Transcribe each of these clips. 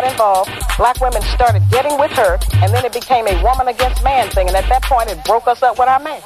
got involved. Black women started getting with her, and then it became a woman against man thing. And at that point, it broke us up with our man.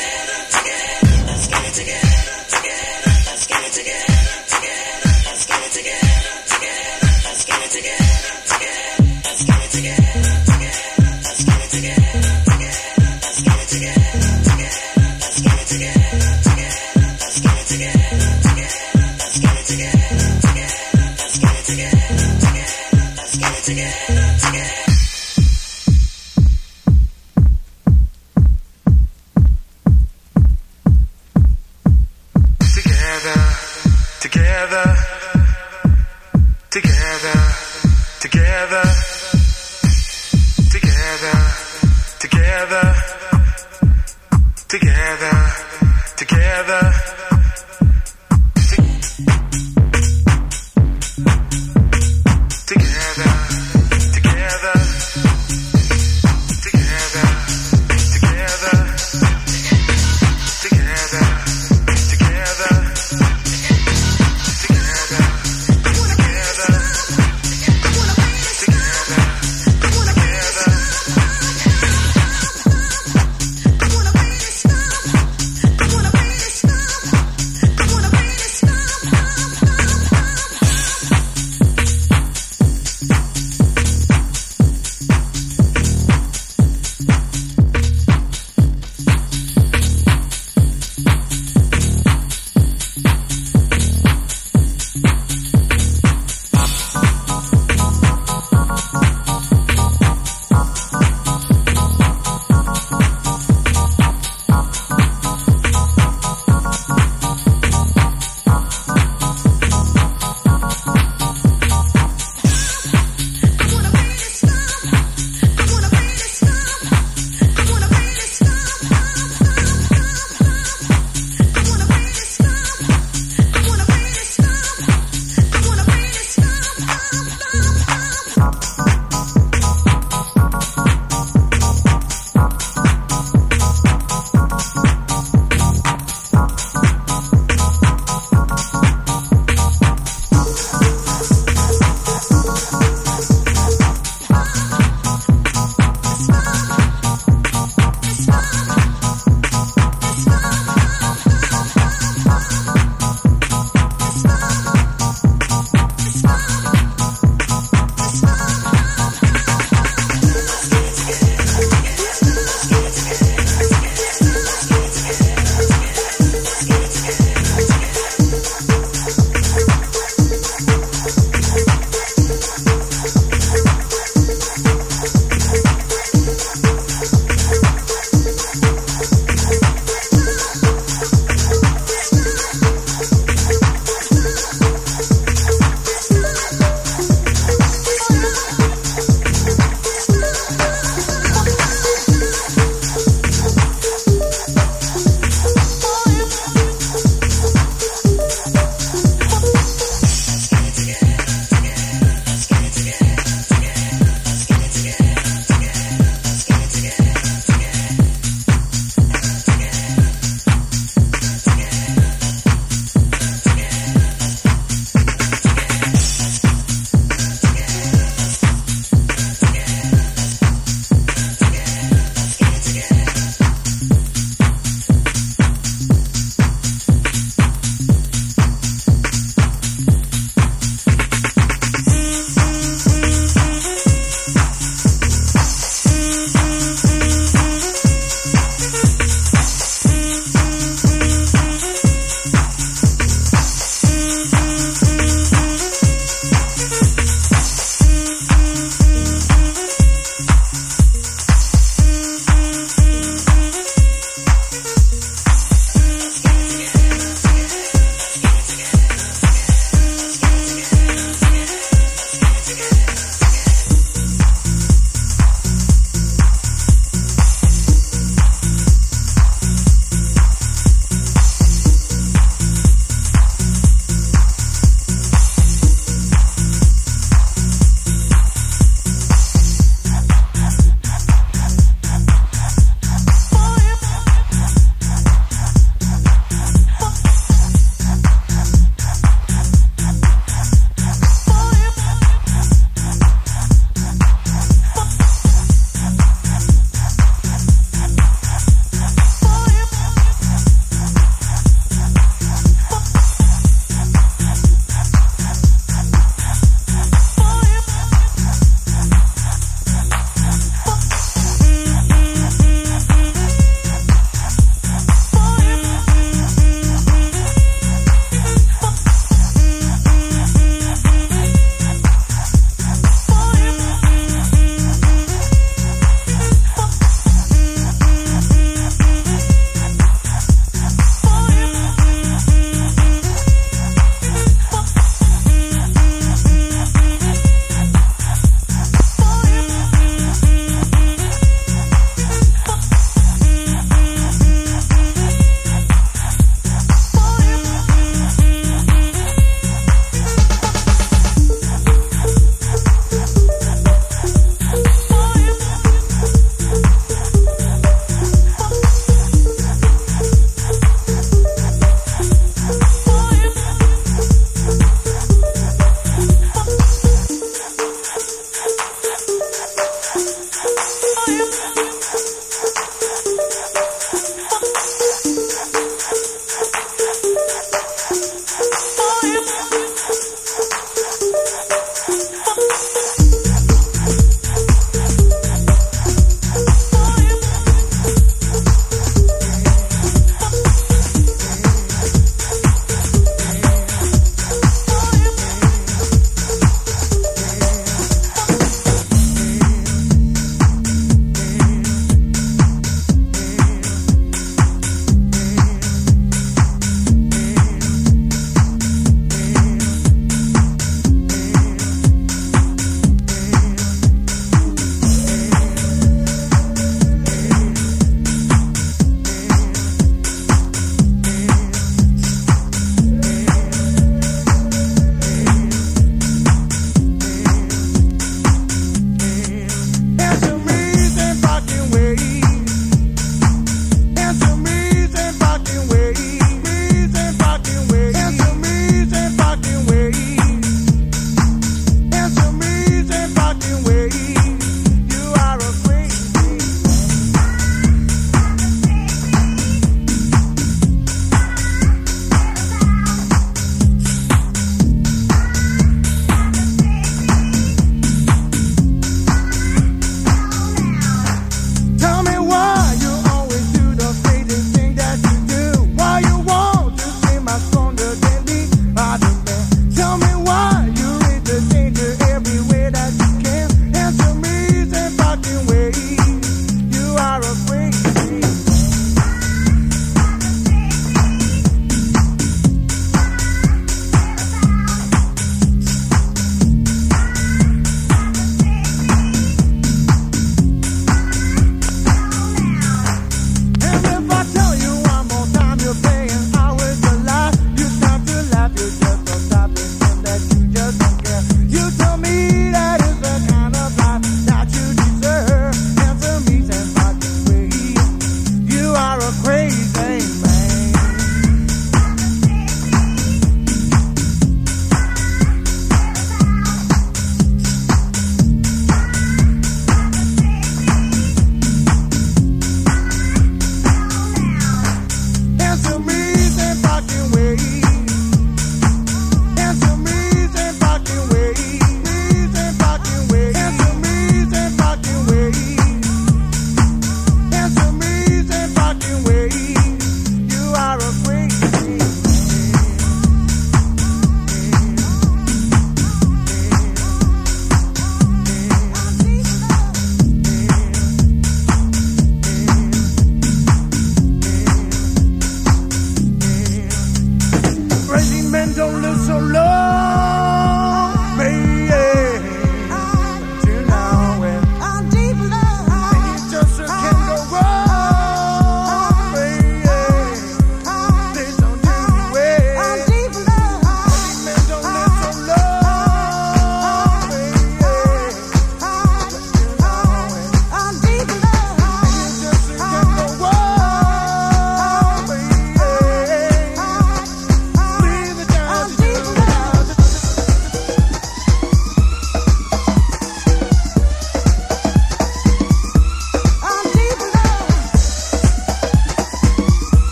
together.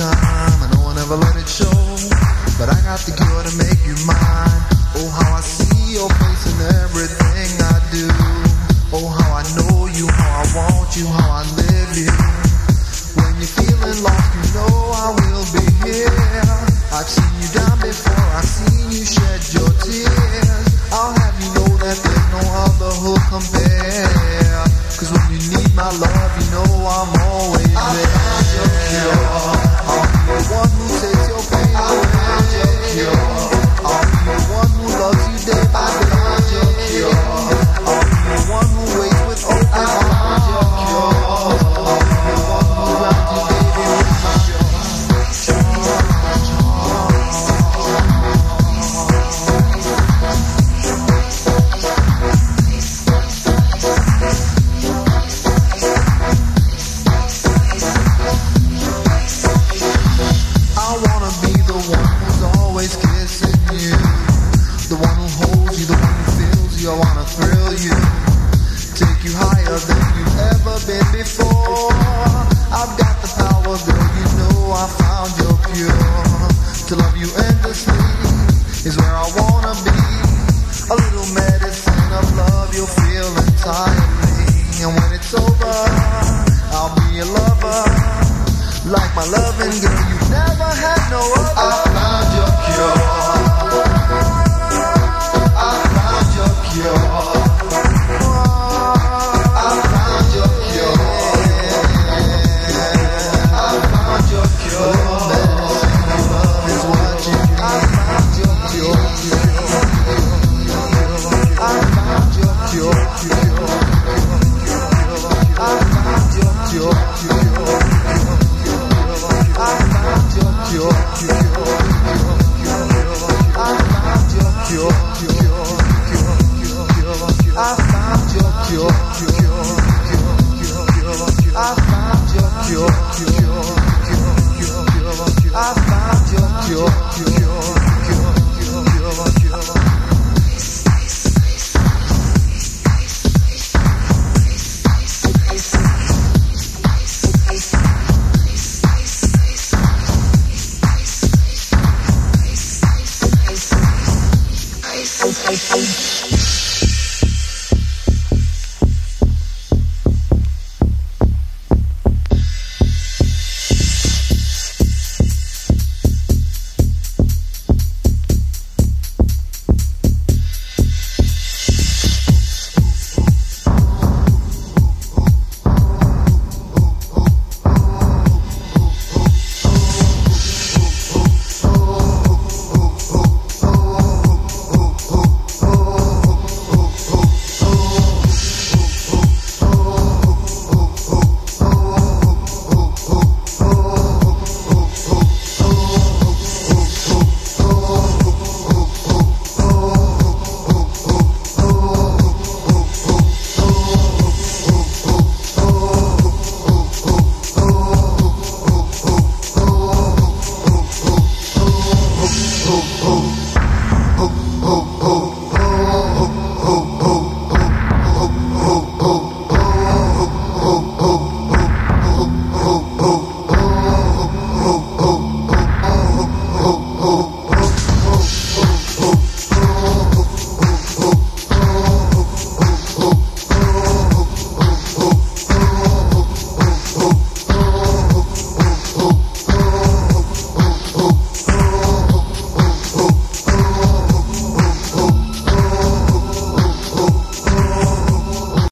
time, I know I never let it show. But I got the cure to make you mine. Oh, how I see your face in everything I do. Oh, how I know you, how I want you, how I cure. I found your cure.